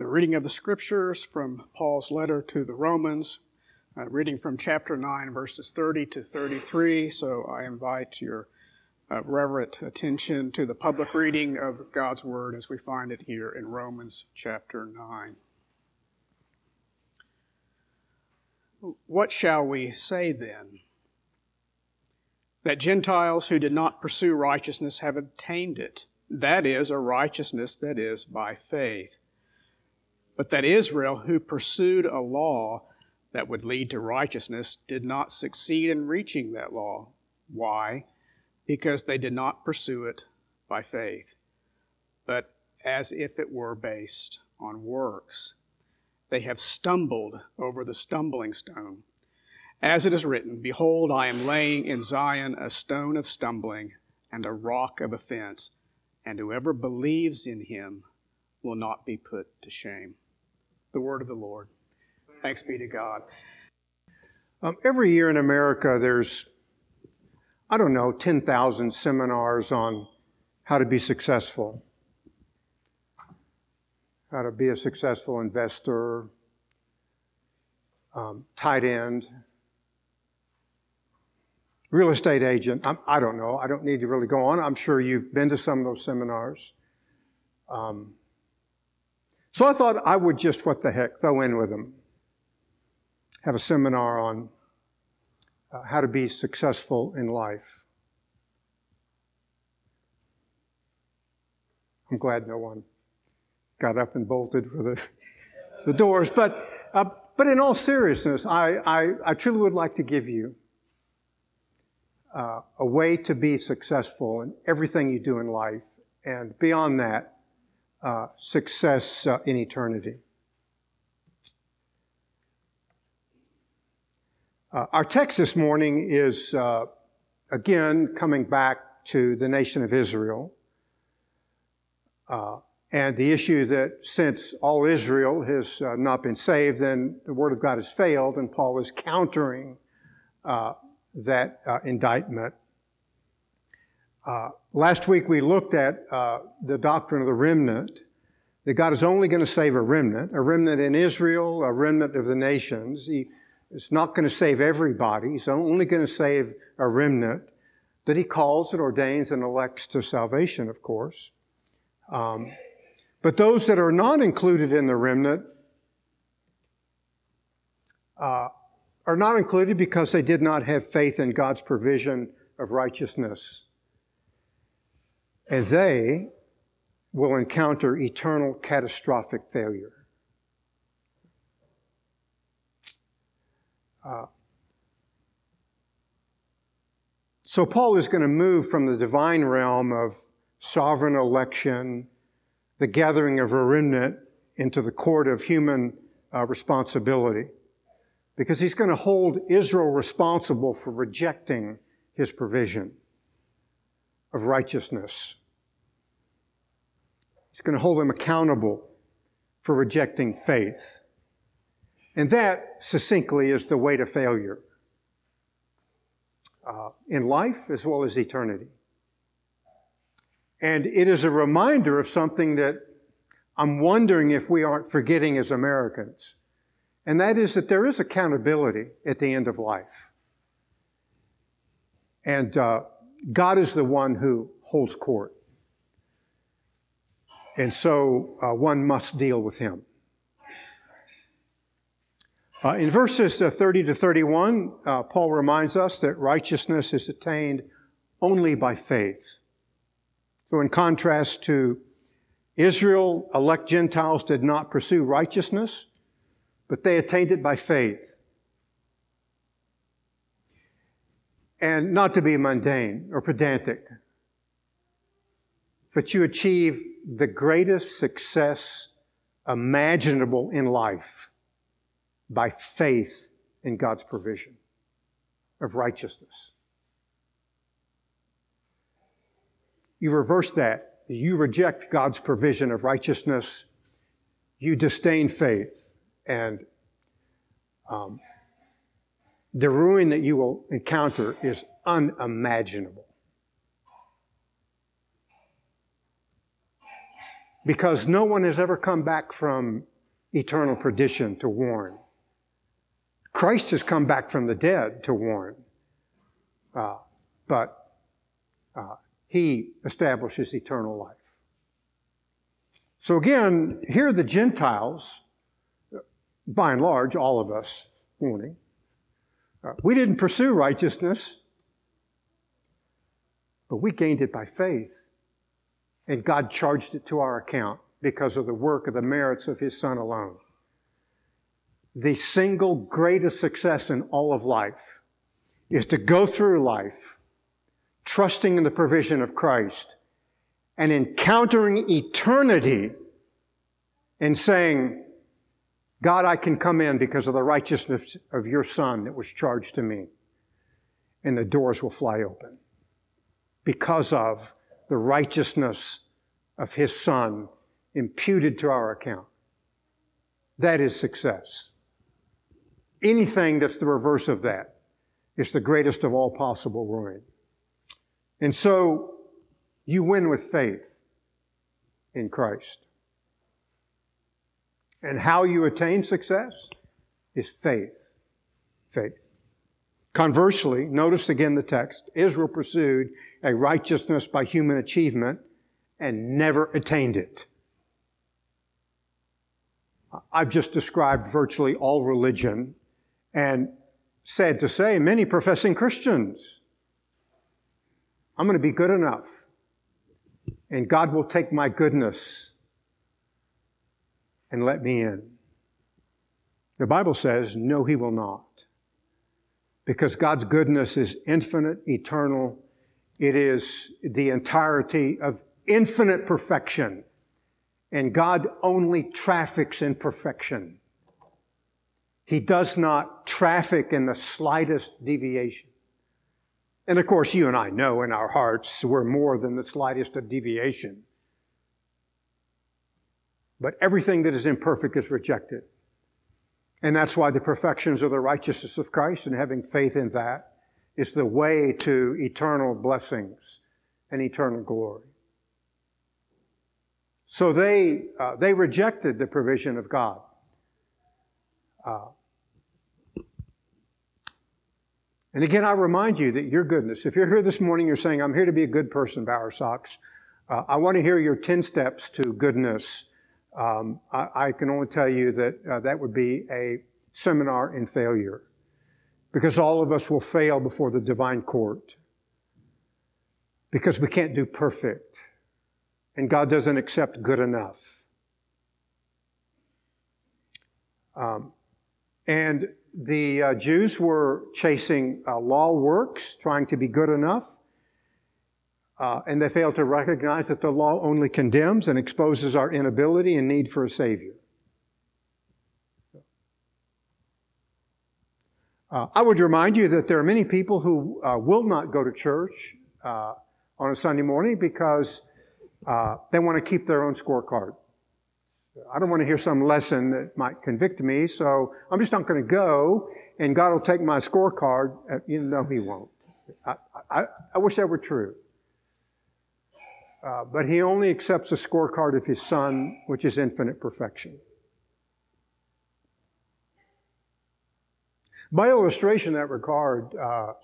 The reading of the scriptures from Paul's letter to the Romans, uh, reading from chapter 9, verses 30 to 33. So I invite your uh, reverent attention to the public reading of God's Word as we find it here in Romans chapter 9. What shall we say then? That Gentiles who did not pursue righteousness have obtained it. That is, a righteousness that is by faith. But that Israel, who pursued a law that would lead to righteousness, did not succeed in reaching that law. Why? Because they did not pursue it by faith, but as if it were based on works. They have stumbled over the stumbling stone. As it is written, Behold, I am laying in Zion a stone of stumbling and a rock of offense, and whoever believes in him will not be put to shame. The word of the Lord. Thanks be to God. Um, every year in America, there's, I don't know, 10,000 seminars on how to be successful how to be a successful investor, um, tight end, real estate agent. I'm, I do not know. I don't need to really go on. I'm sure you've been to some of those seminars. Um, so I thought I would just, what the heck, throw in with them. Have a seminar on uh, how to be successful in life. I'm glad no one got up and bolted for the, the doors. But, uh, but in all seriousness, I, I, I, truly would like to give you uh, a way to be successful in everything you do in life, and beyond that, uh, success uh, in eternity. Uh, our text this morning is, uh, again, coming back to the nation of Israel. Uh, and the issue that since all Israel has uh, not been saved, then the Word of God has failed, and Paul is countering that indictment. Uh, last week we looked at uh, the doctrine of the remnant, that God is only going to save a remnant, a remnant in Israel, a remnant of the nations. He is not going to save everybody, He's only going to save a remnant that He calls and ordains and elects to salvation, of course. Um, but those that are not included in the remnant uh, are not included because they did not have faith in God's provision of righteousness. And they will encounter eternal catastrophic failure. Uh, so, Paul is going to move from the divine realm of sovereign election the gathering of a remnant into the court of human uh, responsibility. Because he's going to hold Israel responsible for rejecting his provision of righteousness. He's going to hold them accountable for rejecting faith. And that, succinctly, is the way to failure uh, in life as well as eternity. And it is a reminder of something that I'm wondering if we aren't forgetting as Americans. And that is that there is accountability at the end of life. And uh, God is the one who holds court. And so uh, one must deal with him. Uh, in verses uh, 30 to 31, uh, Paul reminds us that righteousness is attained only by faith. So, in contrast to Israel, elect Gentiles did not pursue righteousness, but they attained it by faith. And not to be mundane or pedantic, but you achieve the greatest success imaginable in life by faith in God's provision of righteousness. You reverse that. You reject God's provision of righteousness. You disdain faith. And um, the ruin that you will encounter is unimaginable. Because no one has ever come back from eternal perdition to warn. Christ has come back from the dead to warn. Uh, but uh, he establishes eternal life. So again, here the Gentiles, by and large, all of us, warning. Uh, we didn't pursue righteousness, but we gained it by faith. And God charged it to our account because of the work of the merits of His Son alone. The single greatest success in all of life is to go through life trusting in the provision of Christ and encountering eternity and saying, God, I can come in because of the righteousness of your Son that was charged to me. And the doors will fly open because of the righteousness of his Son imputed to our account. That is success. Anything that's the reverse of that is the greatest of all possible ruin. And so you win with faith in Christ. And how you attain success is faith. Faith. Conversely, notice again the text Israel pursued a righteousness by human achievement and never attained it. I've just described virtually all religion and sad to say, many professing Christians. I'm going to be good enough and God will take my goodness and let me in. The Bible says, no, He will not. Because God's goodness is infinite, eternal. It is the entirety of infinite perfection. And God only traffics in perfection. He does not traffic in the slightest deviation. And of course, you and I know in our hearts we're more than the slightest of deviation. But everything that is imperfect is rejected. And that's why the perfections of the righteousness of Christ and having faith in that is the way to eternal blessings and eternal glory. So they, uh, they rejected the provision of God. Uh, and again, I remind you that your goodness, if you're here this morning, you're saying, I'm here to be a good person, Bower Sox. Uh, I want to hear your 10 steps to goodness um, I, I, can only tell you that uh, that would be a seminar in failure because all of us will fail before the divine court because we can't do perfect and God doesn't accept good enough. Um, and the uh, Jews were chasing uh, law works, trying to be good enough. Uh, and they fail to recognize that the law only condemns and exposes our inability and need for a Savior. Uh, I would remind you that there are many people who uh, will not go to church uh, on a Sunday morning because uh, they want to keep their own scorecard. I don't want to hear some lesson that might convict me, so I'm just not going to go, and God will take my scorecard, even though He won't. I, I, I wish that were true. Uh, but he only accepts a scorecard of his son, which is infinite perfection. By illustration that regard, uh,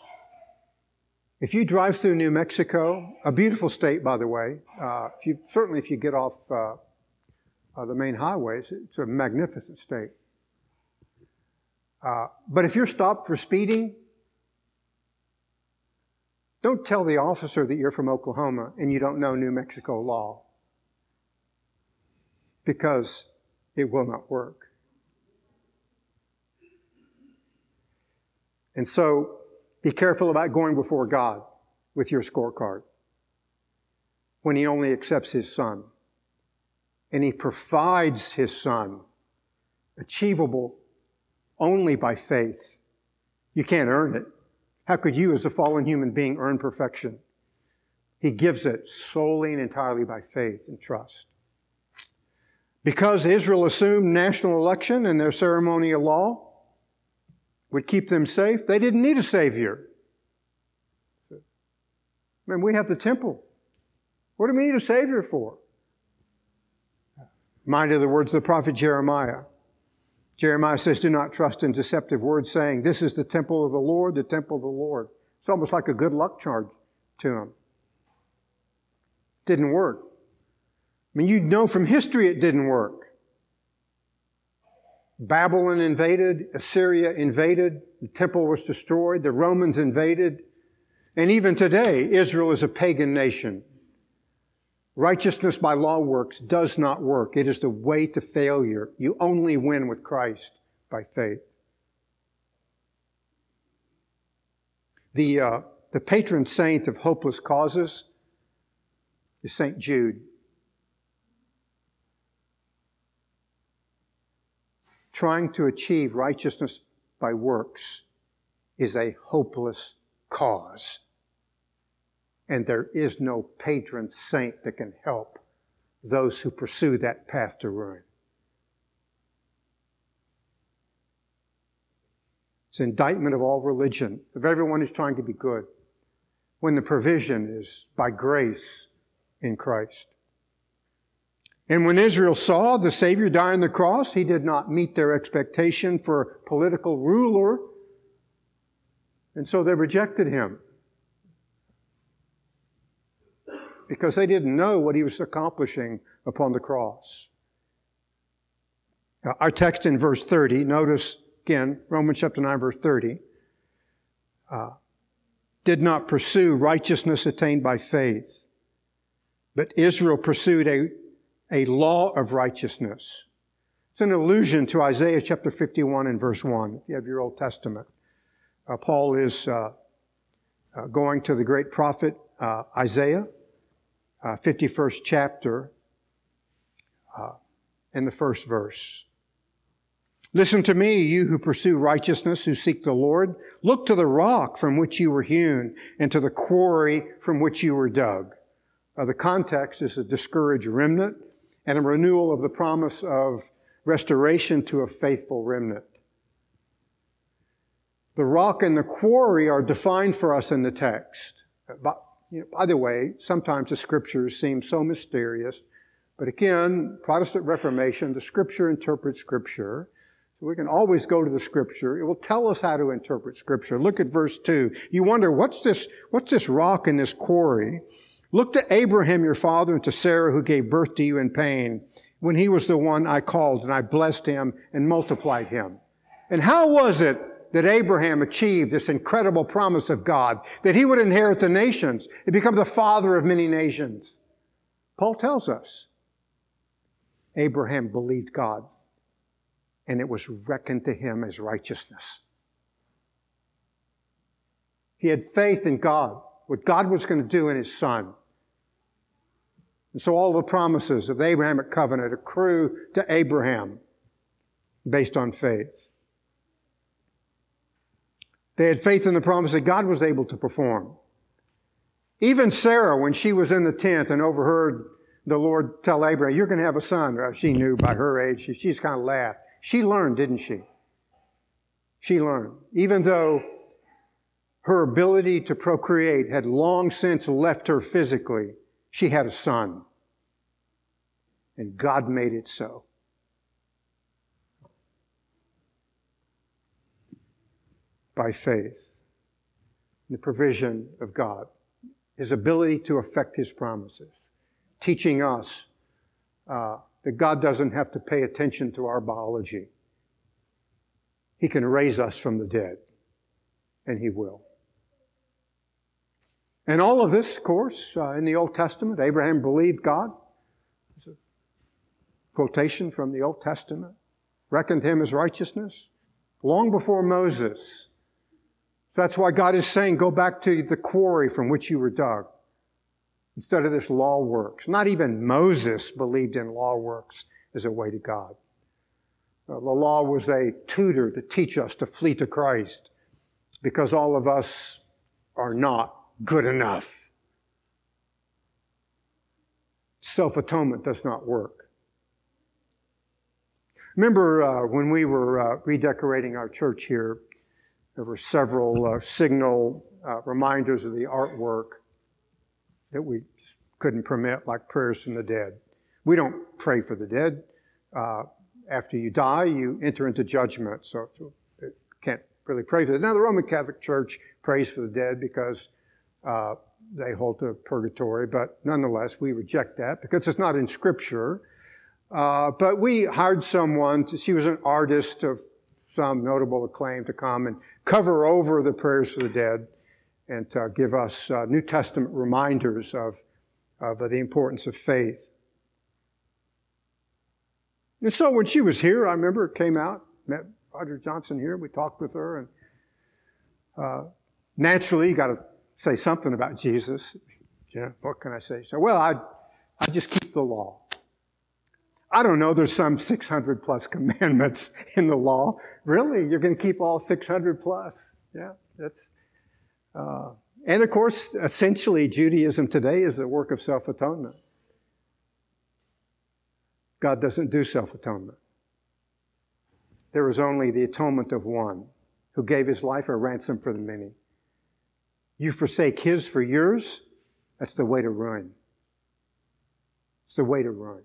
if you drive through New Mexico, a beautiful state, by the way, uh, if you, certainly if you get off uh, uh, the main highways, it's a magnificent state. but if you're stopped for speeding, don't tell the officer that you're from Oklahoma and you don't know New Mexico law because it will not work. And so be careful about going before God with your scorecard when He only accepts His Son. And He provides His Son, achievable only by faith. You can't earn it. How could you, as a fallen human being, earn perfection? He gives it solely and entirely by faith and trust. Because Israel assumed national election and their ceremonial law would keep them safe, they didn't need a Savior. I mean, we have the temple. What do we need a Savior for? Mind of the words of the prophet Jeremiah. Jeremiah says, Do not trust in deceptive words, saying, This is the temple of the Lord, the temple of the Lord. It's almost like a good luck charge to him. Didn't work. I mean, you know from history it didn't work. Babylon invaded, Assyria invaded, the temple was destroyed, the Romans invaded, and even today, Israel is a pagan nation. Righteousness by law works does not work. It is the way to failure. You only win with Christ by faith. The, uh, the patron saint of hopeless causes is St. Jude. Trying to achieve righteousness by works is a hopeless cause. And there is no patron saint that can help those who pursue that path to ruin. It's an indictment of all religion, of everyone who's trying to be good, when the provision is by grace in Christ. And when Israel saw the Savior die on the cross, he did not meet their expectation for a political ruler, and so they rejected him. because they didn't know what he was accomplishing upon the cross. Our text in verse 30, notice again, Romans chapter 9, verse 30, uh, did not pursue righteousness attained by faith, but Israel pursued a, a law of righteousness. It's an allusion to Isaiah chapter 51 and verse 1, if you have your Old Testament. Uh, Paul is uh, uh going to the great prophet uh, Isaiah uh, 51st chapter uh, in the first verse. Listen to me, you who pursue righteousness, who seek the Lord. Look to the rock from which you were hewn and to the quarry from which you were dug. Uh, the context is a discouraged remnant and a renewal of the promise of restoration to a faithful remnant. The rock and the quarry are defined for us in the text. You know, by the way, sometimes the scriptures seem so mysterious, but again, Protestant Reformation, the scripture interprets scripture. So we can always go to the scripture. It will tell us how to interpret scripture. Look at verse 2. You wonder, what's this, what's this rock in this quarry? Look to Abraham your father and to Sarah who gave birth to you in pain when he was the one I called and I blessed him and multiplied him. And how was it that Abraham achieved this incredible promise of God, that he would inherit the nations and become the father of many nations. Paul tells us Abraham believed God, and it was reckoned to him as righteousness. He had faith in God, what God was going to do in his son. And so all the promises of the Abrahamic covenant accrue to Abraham based on faith. They had faith in the promise that God was able to perform. Even Sarah, when she was in the tent and overheard the Lord tell Abraham, You're going to have a son, she knew by her age, she, she's kind of laughed. She learned, didn't she? She learned. Even though her ability to procreate had long since left her physically, she had a son. And God made it so. by faith, the provision of God, His ability to effect His promises, teaching us uh, that God doesn't have to pay attention to our biology. He can raise us from the dead, and He will. And all of this, of course, uh, in the Old Testament, Abraham believed God. It's a quotation from the Old Testament. Reckoned him as righteousness. Long before Moses, that's why God is saying, go back to the quarry from which you were dug. Instead of this law works. Not even Moses believed in law works as a way to God. Uh, the law was a tutor to teach us to flee to Christ because all of us are not good enough. Self atonement does not work. Remember uh, when we were uh, redecorating our church here there were several uh, signal uh, reminders of the artwork that we couldn't permit, like prayers from the dead. We don't pray for the dead. uh, after you die, you enter into judgment. So, it can't really pray for it. Now, the Roman Catholic Church prays for the dead because uh, they hold to purgatory, but nonetheless, we reject that because it's not in Scripture. Uh, but we hired someone, to, she was an artist of some notable acclaim, to come and cover over the prayers for the dead and to give us uh, New Testament reminders of, of the importance of faith. And so when she was here, I remember it came out, met Roger Johnson here, we talked with her, and uh, naturally, got to say something about Jesus. Know, what can I say? So, well, I, I just keep the law. I don't know, there's some 600 plus commandments in the law. Really? You're going to keep all 600 plus? Yeah, that's. Uh, and of course, essentially, Judaism today is a work of self atonement. God doesn't do self atonement. There is only the atonement of one who gave his life a ransom for the many. You forsake his for yours, that's the way to ruin. It's the way to ruin.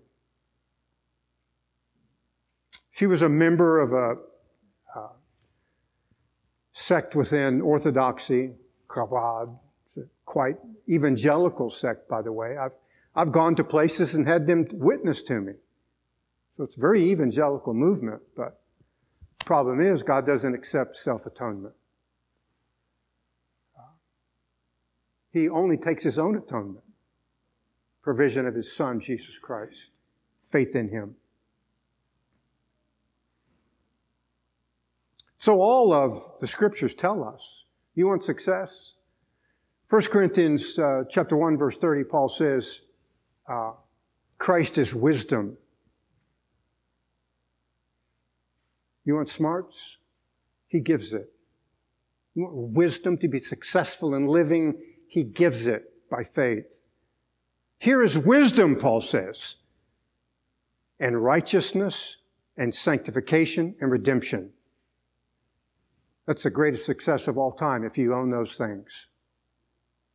She was a member of a uh, sect within Orthodoxy, Chabad, quite evangelical sect, by the way. I've, I've gone to places and had them witness to me. So it's a very evangelical movement, but problem is God doesn't accept self He only takes his own atonement, provision of his Son, Jesus Christ, faith in him. So all of the scriptures tell us, you want success? 1 Corinthians uh, chapter 1 verse 30, Paul says, uh, Christ is wisdom. You want smarts? He gives it. You want wisdom to be successful in living? He gives it by faith. Here is wisdom, Paul says, and righteousness and sanctification and redemption. That's the greatest success of all time if you own those things.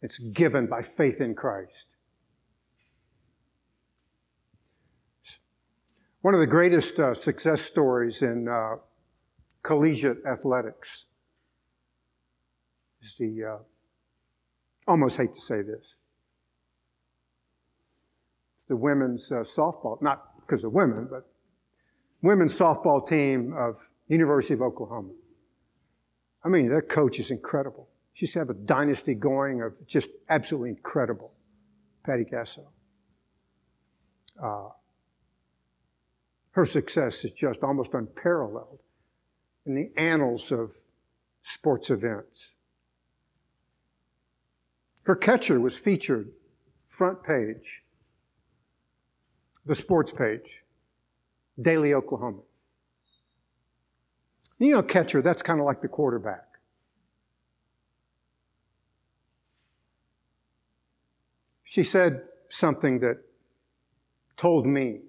It's given by faith in Christ. One of the greatest uh, success stories in uh, collegiate athletics is the, uh, almost hate to say this, the women's uh, softball, not because of women, but women's softball team of University of Oklahoma. I mean, their coach is incredible. She used to have a dynasty going of just absolutely incredible. Patty Gasso. Uh, her success is just almost unparalleled in the annals of sports events. Her catcher was featured front page, the sports page, Daily Oklahoman. You know, catcher, that's kind of like the quarterback. She said something that told me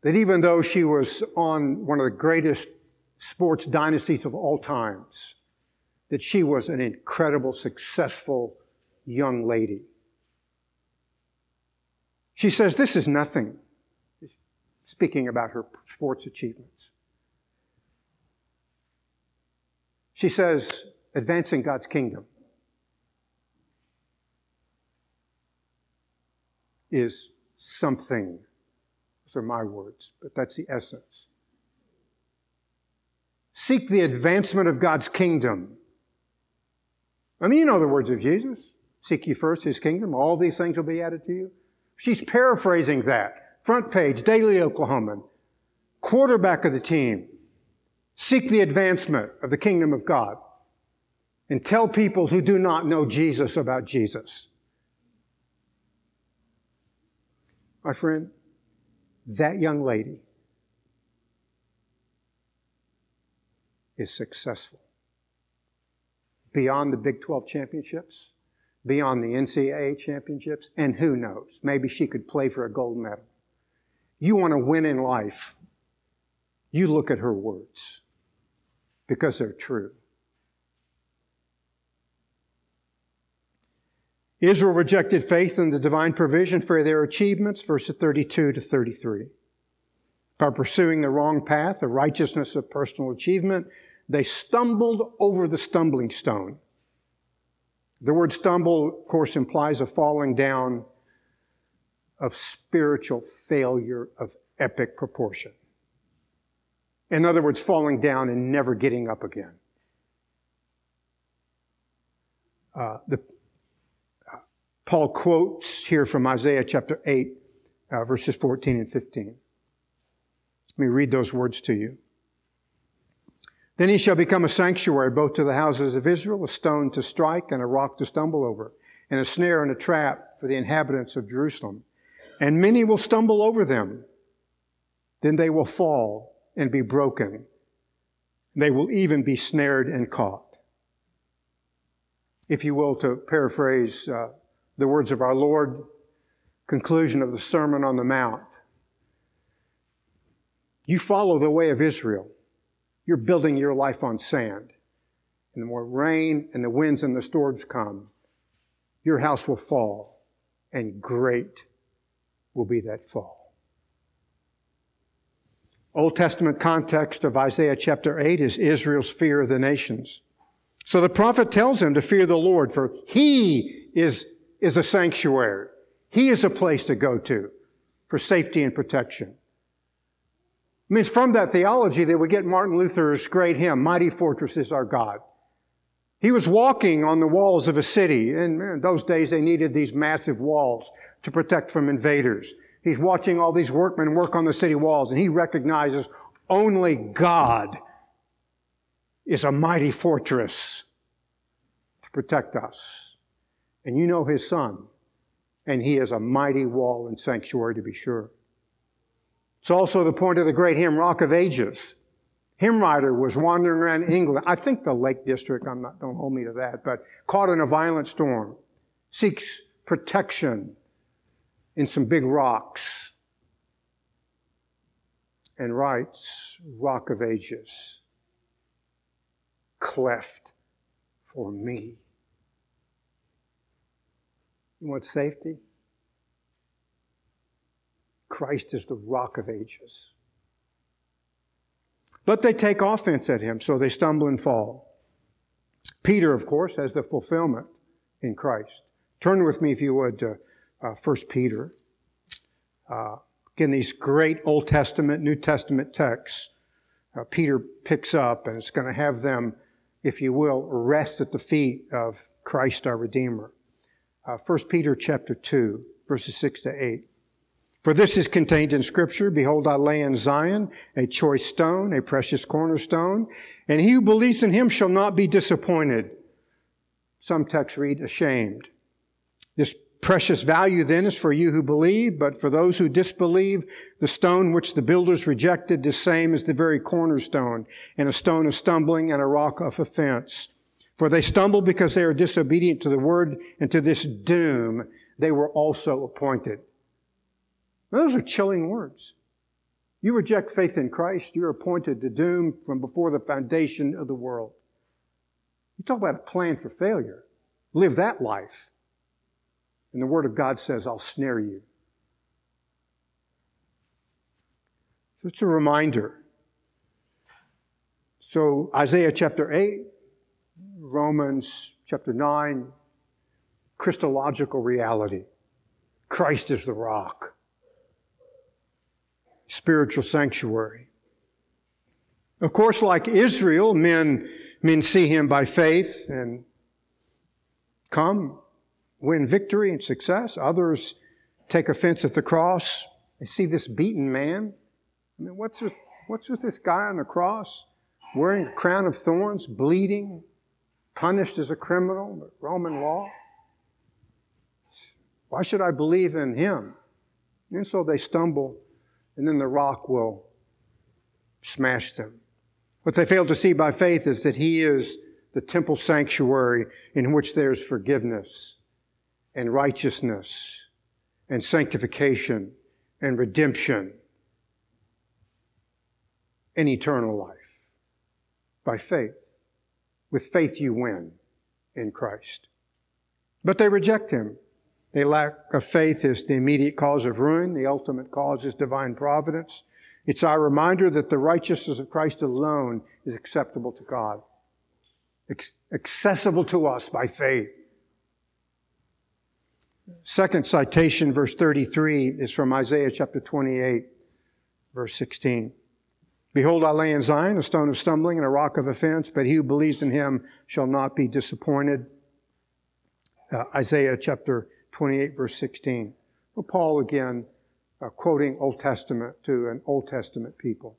that even though she was on one of the greatest sports dynasties of all times, that she was an incredible, successful young lady. She says, This is nothing, speaking about her sports achievements. She says, advancing God's kingdom is something. Those are my words, but that's the essence. Seek the advancement of God's kingdom. I mean, you know the words of Jesus. Seek ye first his kingdom, all these things will be added to you. She's paraphrasing that. Front page, Daily Oklahoman, quarterback of the team. Seek the advancement of the kingdom of God and tell people who do not know Jesus about Jesus. My friend, that young lady is successful. Beyond the Big 12 championships, beyond the NCAA championships, and who knows, maybe she could play for a gold medal. You want to win in life, you look at her words because they're true. Israel rejected faith in the divine provision for their achievements, verses 32 to 33. by pursuing the wrong path, the righteousness of personal achievement, they stumbled over the stumbling stone. The word stumble, of course, implies a falling down of spiritual failure of epic proportion. In other words, falling down and never getting up again. Uh, the, uh, Paul quotes here from Isaiah chapter 8, uh, verses 14 and 15. Let me read those words to you. Then he shall become a sanctuary both to the houses of Israel, a stone to strike and a rock to stumble over, and a snare and a trap for the inhabitants of Jerusalem. And many will stumble over them. Then they will fall and be broken. They will even be snared and caught. If you will, to paraphrase uh, the words of our Lord, conclusion of the Sermon on the Mount. You follow the way of Israel. You're building your life on sand. And the more rain and the winds and the storms come, your house will fall, and great will be that fall. Old Testament context of Isaiah chapter 8 is Israel's fear of the nations. So the prophet tells him to fear the Lord, for he is, is a sanctuary. He is a place to go to for safety and protection. I mean, it's from that theology that we get Martin Luther's great hymn, Mighty Fortress is Our God. He was walking on the walls of a city, and in those days they needed these massive walls to protect from invaders. He's watching all these workmen work on the city walls, and he recognizes only God is a mighty fortress to protect us. And you know his son, and he is a mighty wall and sanctuary to be sure. It's also the point of the great hymn, Rock of Ages. Hymn writer was wandering around England, I think the Lake District, I'm not, don't hold me to that, but caught in a violent storm, seeks protection in some big rocks, and writes, Rock of Ages, cleft for me. You want safety? Christ is the rock of ages. But they take offense at him, so they stumble and fall. Peter, of course, has the fulfillment in Christ. Turn with me, if you would, to uh, 1 Peter. Uh, again, these great Old Testament, New Testament texts, uh, Peter picks up, and it's going to have them, if you will, rest at the feet of Christ our Redeemer. Uh, 1 Peter chapter 2, verses 6 to 8. For this is contained in scripture, Behold, I lay in Zion a choice stone, a precious cornerstone, and he who believes in him shall not be disappointed. Some texts read ashamed. This precious value then is for you who believe, but for those who disbelieve, the stone which the builders rejected, the same is the very cornerstone, and a stone of stumbling and a rock of offense. For they stumble because they are disobedient to the word, and to this doom they were also appointed. Those are chilling words. You reject faith in Christ, you're appointed to doom from before the foundation of the world. You talk about a plan for failure. Live that life. And the Word of God says, I'll snare you. So it's a reminder. So Isaiah chapter 8, Romans chapter 9, Christological reality. Christ is the rock spiritual sanctuary. Of course, like Israel, men, men see him by faith and come, win victory and success. Others take offense at the cross. They see this beaten man. I mean, what's with, what's with this guy on the cross wearing a crown of thorns, bleeding, punished as a criminal, Roman law? Why should I believe in him? And so they stumble and then the rock will smash them. What they fail to see by faith is that He is the temple sanctuary in which there's forgiveness and righteousness and sanctification and redemption and eternal life. By faith. With faith, you win in Christ. But they reject Him. A lack of faith is the immediate cause of ruin. The ultimate cause is divine providence. It's our reminder that the righteousness of Christ alone is acceptable to God, accessible to us by faith. Second citation, verse 33, is from Isaiah chapter 28, verse 16. Behold, I lay in Zion a stone of stumbling and a rock of offense, but he who believes in him shall not be disappointed. Uh, Isaiah chapter 28, verse 16. Well, Paul again uh, quoting Old Testament to an Old Testament people.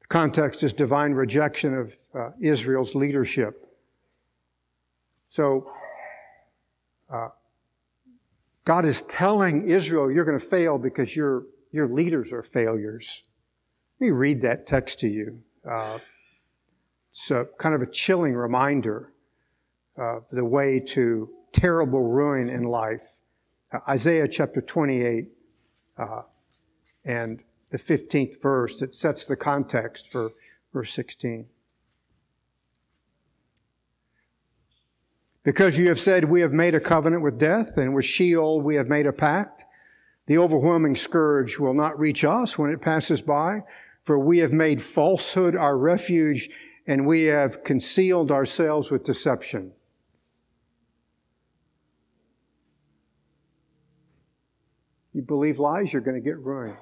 The context is divine rejection of uh, Israel's leadership. So, uh, God is telling Israel, you're going to fail because your, your leaders are failures. Let me read that text to you. Uh, it's a, kind of a chilling reminder of the way to terrible ruin in life. Uh, Isaiah chapter 28 uh, and the 15th verse that sets the context for verse 16. Because you have said, We have made a covenant with death, and with Sheol we have made a pact. The overwhelming scourge will not reach us when it passes by, for we have made falsehood our refuge, and we have concealed ourselves with deception. You believe lies, you're going to get ruined.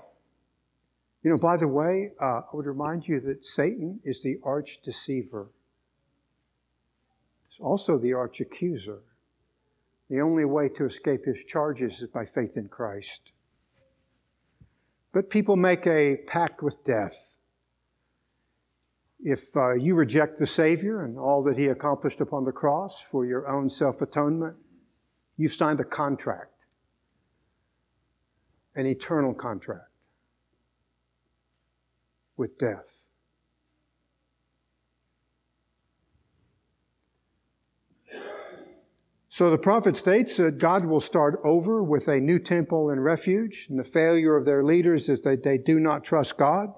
You know, by the way, uh, I would remind you that Satan is the arch deceiver. He's also the arch accuser. The only way to escape his charges is by faith in Christ. But people make a pact with death. If uh, you reject the Savior and all that He accomplished upon the cross for your own self atonement, you've signed a contract an eternal contract with death. So the prophet states that God will start over with a new temple and refuge, and the failure of their leaders is that they do not trust God.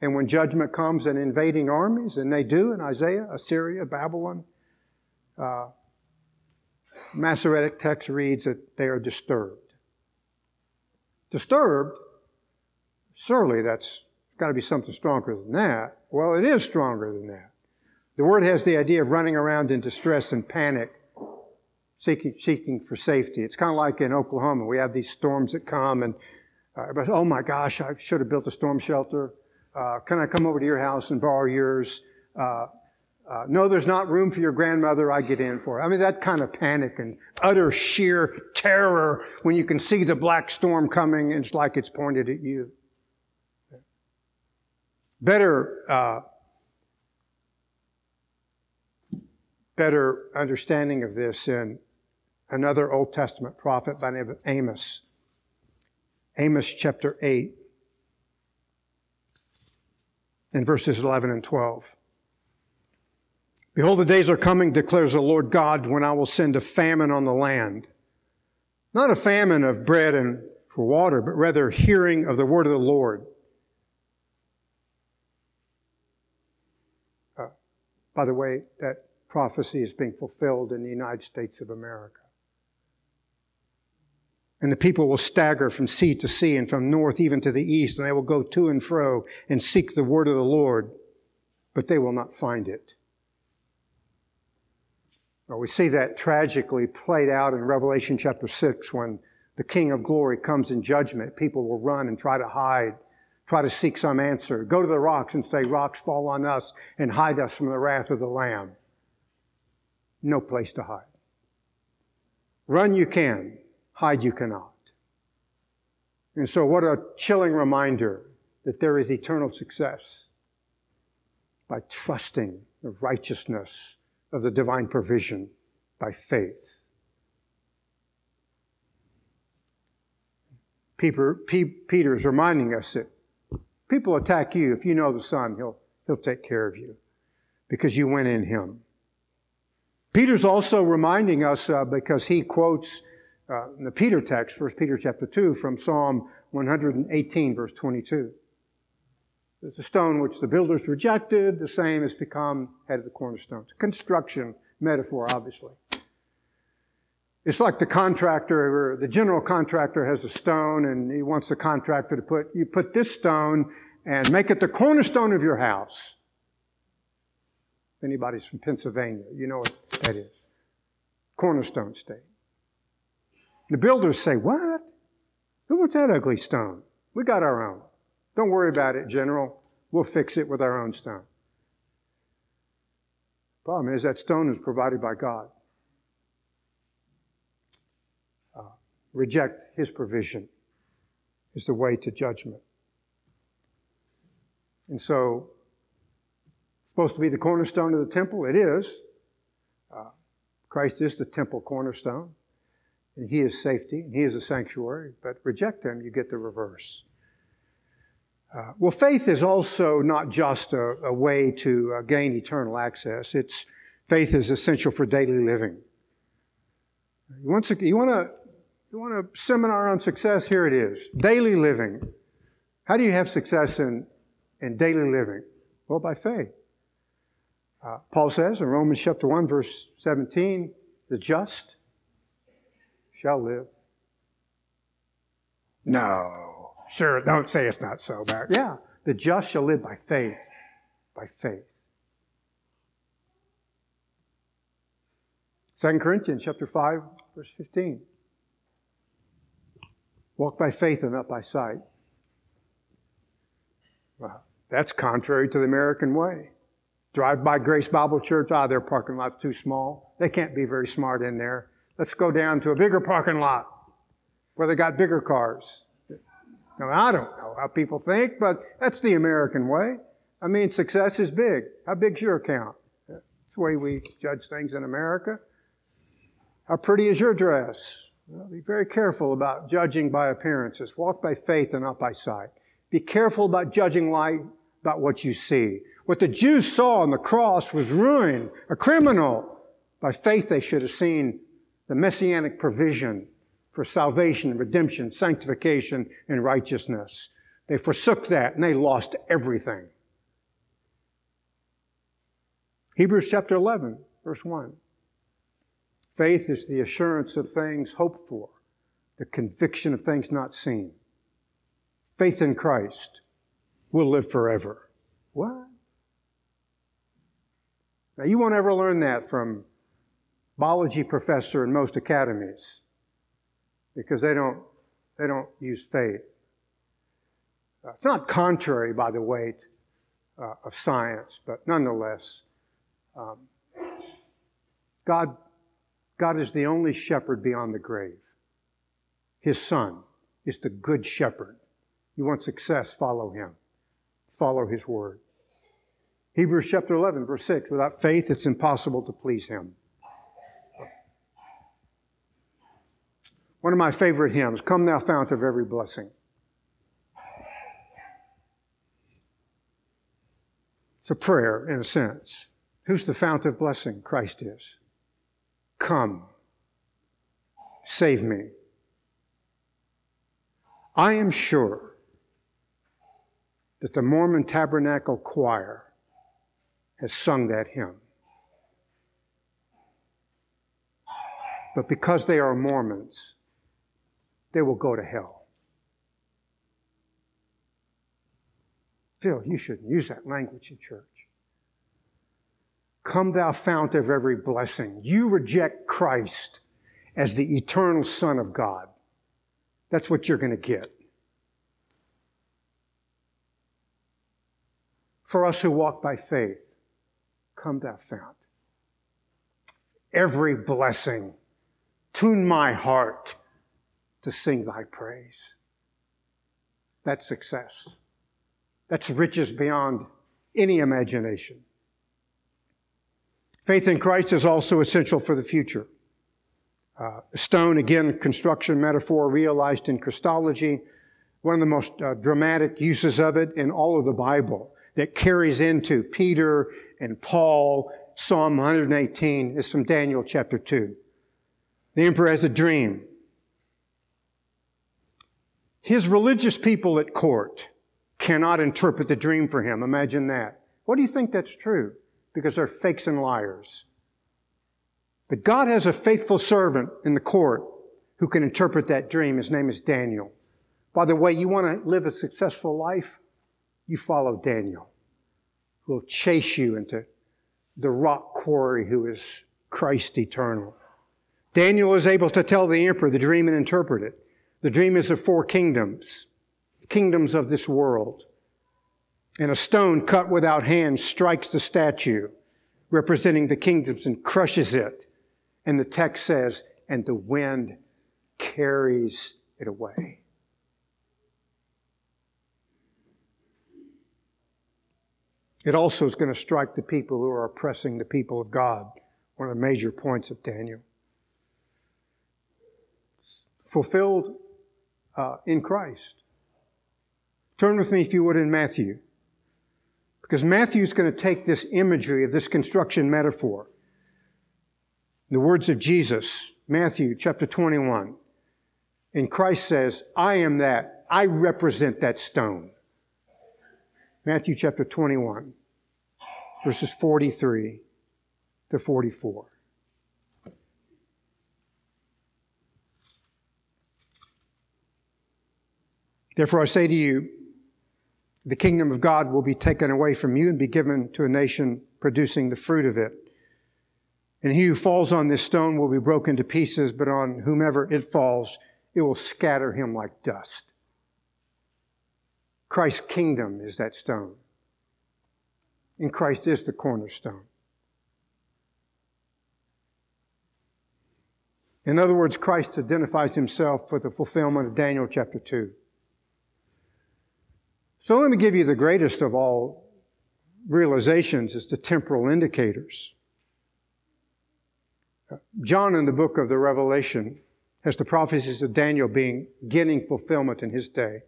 And when judgment comes and invading armies, and they do in Isaiah, Assyria, Babylon, uh, Masoretic text reads that they are disturbed. Disturbed? Surely that's got to be something stronger than that. Well, it is stronger than that. The word has the idea of running around in distress and panic, seeking, seeking for safety. It's kind of like in Oklahoma. We have these storms that come and, uh, oh my gosh, I should have built a storm shelter. Uh, can I come over to your house and borrow yours? Uh, uh, no, there's not room for your grandmother. I get in for it. I mean, that kind of panic and utter sheer terror when you can see the black storm coming and it's like it's pointed at you. Better, uh, better understanding of this in another Old Testament prophet by name of Amos. Amos chapter 8 in verses 11 and 12. Behold, the days are coming, declares the Lord God, when I will send a famine on the land. Not a famine of bread and for water, but rather hearing of the word of the Lord. Uh, by the way, that prophecy is being fulfilled in the United States of America. And the people will stagger from sea to sea and from north even to the east, and they will go to and fro and seek the word of the Lord, but they will not find it. We see that tragically played out in Revelation chapter 6 when the King of glory comes in judgment. People will run and try to hide, try to seek some answer. Go to the rocks and say, Rocks, fall on us and hide us from the wrath of the Lamb. No place to hide. Run you can, hide you cannot. And so, what a chilling reminder that there is eternal success by trusting the righteousness of the divine provision by faith. Peter, is reminding us that people attack you. If you know the Son, he'll, he'll take care of you because you went in Him. Peter's also reminding us uh, because he quotes uh, in the Peter text, 1 Peter chapter 2, from Psalm 118, verse 22. It's a stone which the builders rejected, the same has become head of the cornerstone. It's a construction metaphor, obviously. It's like the contractor, or the general contractor has a stone and he wants the contractor to put, you put this stone and make it the cornerstone of your house. If anybody's from Pennsylvania, you know what that is. Cornerstone state. The builders say, what? Who wants that ugly stone? We got our own. Don't worry about it, General. We'll fix it with our own stone. Problem is that stone is provided by God. Uh, reject His provision is the way to judgment. And so, supposed to be the cornerstone of the temple. It is. Uh, Christ is the temple cornerstone and he is safety, and he is a sanctuary, but reject him, you get the reverse. Uh, well, faith is also not just a, a way to uh, gain eternal access. It's faith is essential for daily living. You want, you want a you want a seminar on success? Here it is. Daily living. How do you have success in, in daily living? Well, by faith. Uh, Paul says in Romans chapter 1, verse 17, the just shall live. No. Sure, don't say it's not so, But Yeah, the just shall live by faith. By faith. 2 Corinthians chapter 5, verse 15. Walk by faith and not by sight. Well, that's contrary to the American way. Drive by Grace Bible Church, ah, their parking lot's too small. They can't be very smart in there. Let's go down to a bigger parking lot where they got bigger cars. Now, I don't know how people think, but that's the American way. I mean, success is big. How big's your account? That's the way we judge things in America. How pretty is your dress? Well, be very careful about judging by appearances. Walk by faith and not by sight. Be careful about judging light about what you see. What the Jews saw on the cross was ruin, a criminal. By faith, they should have seen the messianic provision for salvation, redemption, sanctification, and righteousness. They forsook that and they lost everything. Hebrews chapter 11, verse 1. Faith is the assurance of things hoped for, the conviction of things not seen. Faith in Christ will live forever. What? Now, you won't ever learn that from biology professor in most academies because they don't, they don't use faith. Uh, it's not contrary, by the weight uh, of science, but nonetheless, um, God, God is the only shepherd beyond the grave. His Son is the good shepherd. You want success, follow him. Follow his word. Hebrews chapter 11, verse 6 without faith, it's impossible to please him. One of my favorite hymns, Come Thou Fount of Every Blessing. It's a prayer, in a sense. Who's the fount of blessing? Christ is. Come, save me. I am sure that the Mormon Tabernacle Choir has sung that hymn. But because they are Mormons, they will go to hell. Phil, you shouldn't use that language in church. Come, thou fount of every blessing. You reject Christ as the eternal Son of God. That's what you're going to get. For us who walk by faith, come, thou fount. Every blessing, tune my heart to sing thy praise. That's success. That's riches beyond any imagination. Faith in Christ is also essential for the future. Uh, stone, again, construction metaphor realized in Christology, one of the most uh, dramatic uses of it in all of the Bible that carries into Peter and Paul. Psalm 118 is from Daniel chapter 2. The emperor has a dream. His religious people at court cannot interpret the dream for him. Imagine that. What do you think that's true? Because they're fakes and liars. But God has a faithful servant in the court who can interpret that dream. His name is Daniel. By the way, you want to live a successful life? You follow Daniel, who will chase you into the rock quarry who is Christ eternal. Daniel is able to tell the emperor the dream and interpret it. The dream is of four kingdoms, kingdoms of this world. And a stone cut without hands strikes the statue representing the kingdoms and crushes it. And the text says, and the wind carries it away. It also is going to strike the people who are oppressing the people of God, one of the major points of Daniel. Fulfilled uh, in Christ. Turn with me, if you would, in Matthew. Because Matthew's going to take this imagery of this construction metaphor. The words of Jesus, Matthew chapter 21. And Christ says, I am that. I represent that stone. Matthew chapter 21, verses 43 to 44. Therefore, I say to you, the kingdom of God will be taken away from you and be given to a nation producing the fruit of it. And he who falls on this stone will be broken to pieces, but on whomever it falls, it will scatter him like dust. Christ's kingdom is that stone. And Christ is the cornerstone. In other words, Christ identifies himself with the fulfillment of Daniel chapter 2. So let me give you the greatest of all realizations as to temporal indicators. John in the book of the Revelation has the prophecies of Daniel being getting fulfillment in his day.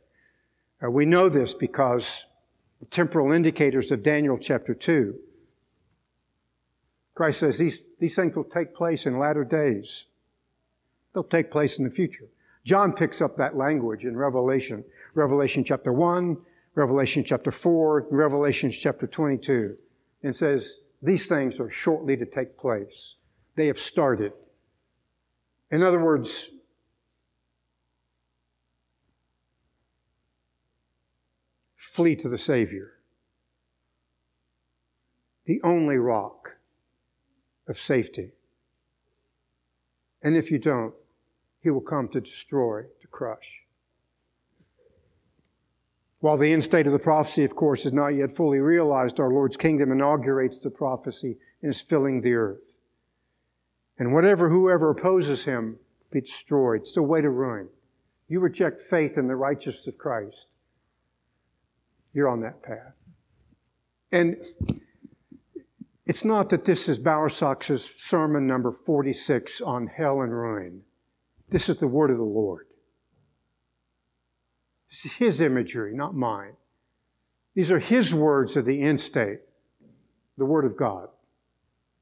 Uh, we know this because the temporal indicators of Daniel chapter 2. Christ says these, these things will take place in latter days. They'll take place in the future. John picks up that language in Revelation. Revelation chapter 1, Revelation chapter 4, Revelation chapter 22, and says, These things are shortly to take place. They have started. In other words, flee to the Savior, the only rock of safety. And if you don't, He will come to destroy, to crush. While the end state of the prophecy, of course, is not yet fully realized, our Lord's kingdom inaugurates the prophecy and is filling the earth. And whatever, whoever opposes him, be destroyed. It's a way to ruin. You reject faith in the righteousness of Christ. You're on that path. And it's not that this is Bowersox's sermon number 46 on hell and ruin. This is the word of the Lord. This is his imagery, not mine. These are his words of the end state, the Word of God,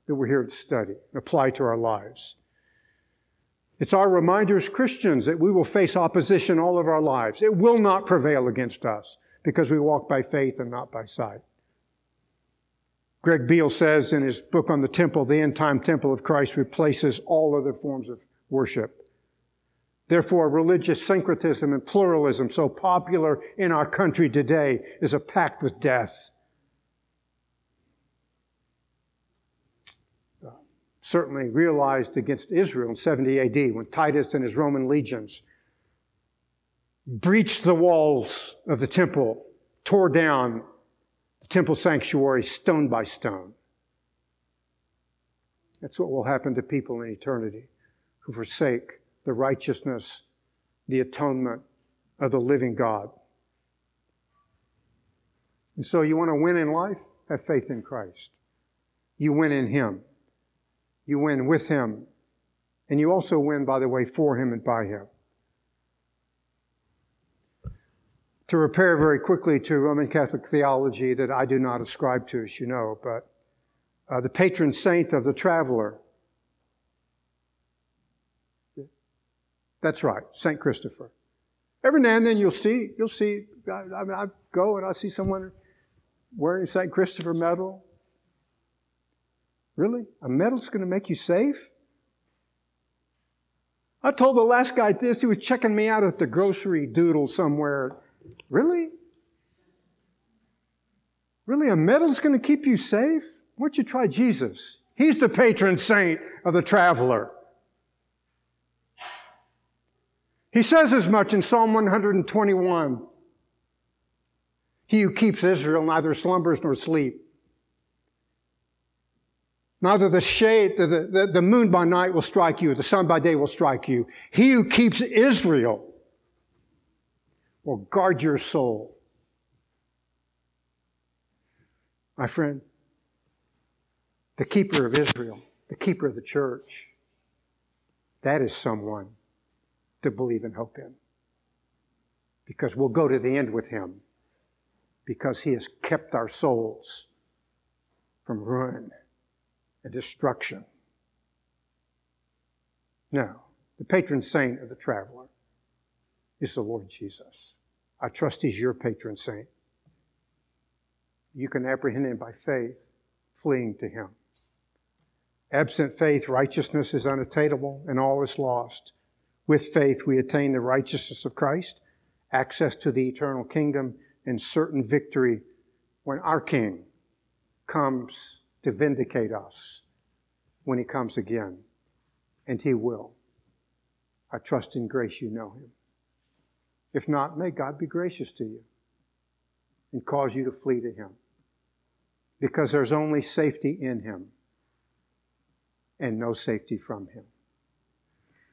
that we're here to study and apply to our lives. It's our reminder as Christians that we will face opposition all of our lives. It will not prevail against us because we walk by faith and not by sight. Greg Beale says in his book on the temple, the end time temple of Christ replaces all other forms of worship. Therefore, religious syncretism and pluralism, so popular in our country today, is a pact with death. certainly realized against Israel in 70 AD when Titus and his Roman legions breached the walls of the temple, tore down the temple sanctuary stone by stone. That's what will happen to people in eternity who forsake the righteousness, the atonement of the living God. And so you want to win in life? Have faith in Christ. You win in Him. You win with Him. And you also win, by the way, for Him and by Him. To repair very quickly to Roman Catholic theology that I do not ascribe to, as you know, but uh, the patron saint of the traveler That's right, St. Christopher. Every now and then you'll see, you'll see, I, mean, I go and I see someone wearing a St. Christopher medal. Really? A medal's going to make you safe? I told the last guy this, he was checking me out at the grocery doodle somewhere. Really? Really, a medal's going to keep you safe? Why don't you try Jesus? He's the patron saint of the traveler. He says as much in Psalm 121. He who keeps Israel neither slumbers nor sleep. Neither the shade, the, the, the moon by night will strike you, the sun by day will strike you. He who keeps Israel will guard your soul. My friend, the keeper of Israel, the keeper of the church, that is someone to believe and hope in. Because we'll go to the end with him. Because he has kept our souls from ruin and destruction. Now, the patron saint of the traveler is the Lord Jesus. I trust he's your patron saint. You can apprehend him by faith, fleeing to him. Absent faith, righteousness is unattainable and all is lost. With faith, we attain the righteousness of Christ, access to the eternal kingdom, and certain victory when our King comes to vindicate us when he comes again. And he will. I trust in grace you know him. If not, may God be gracious to you and cause you to flee to him. Because there's only safety in him and no safety from him.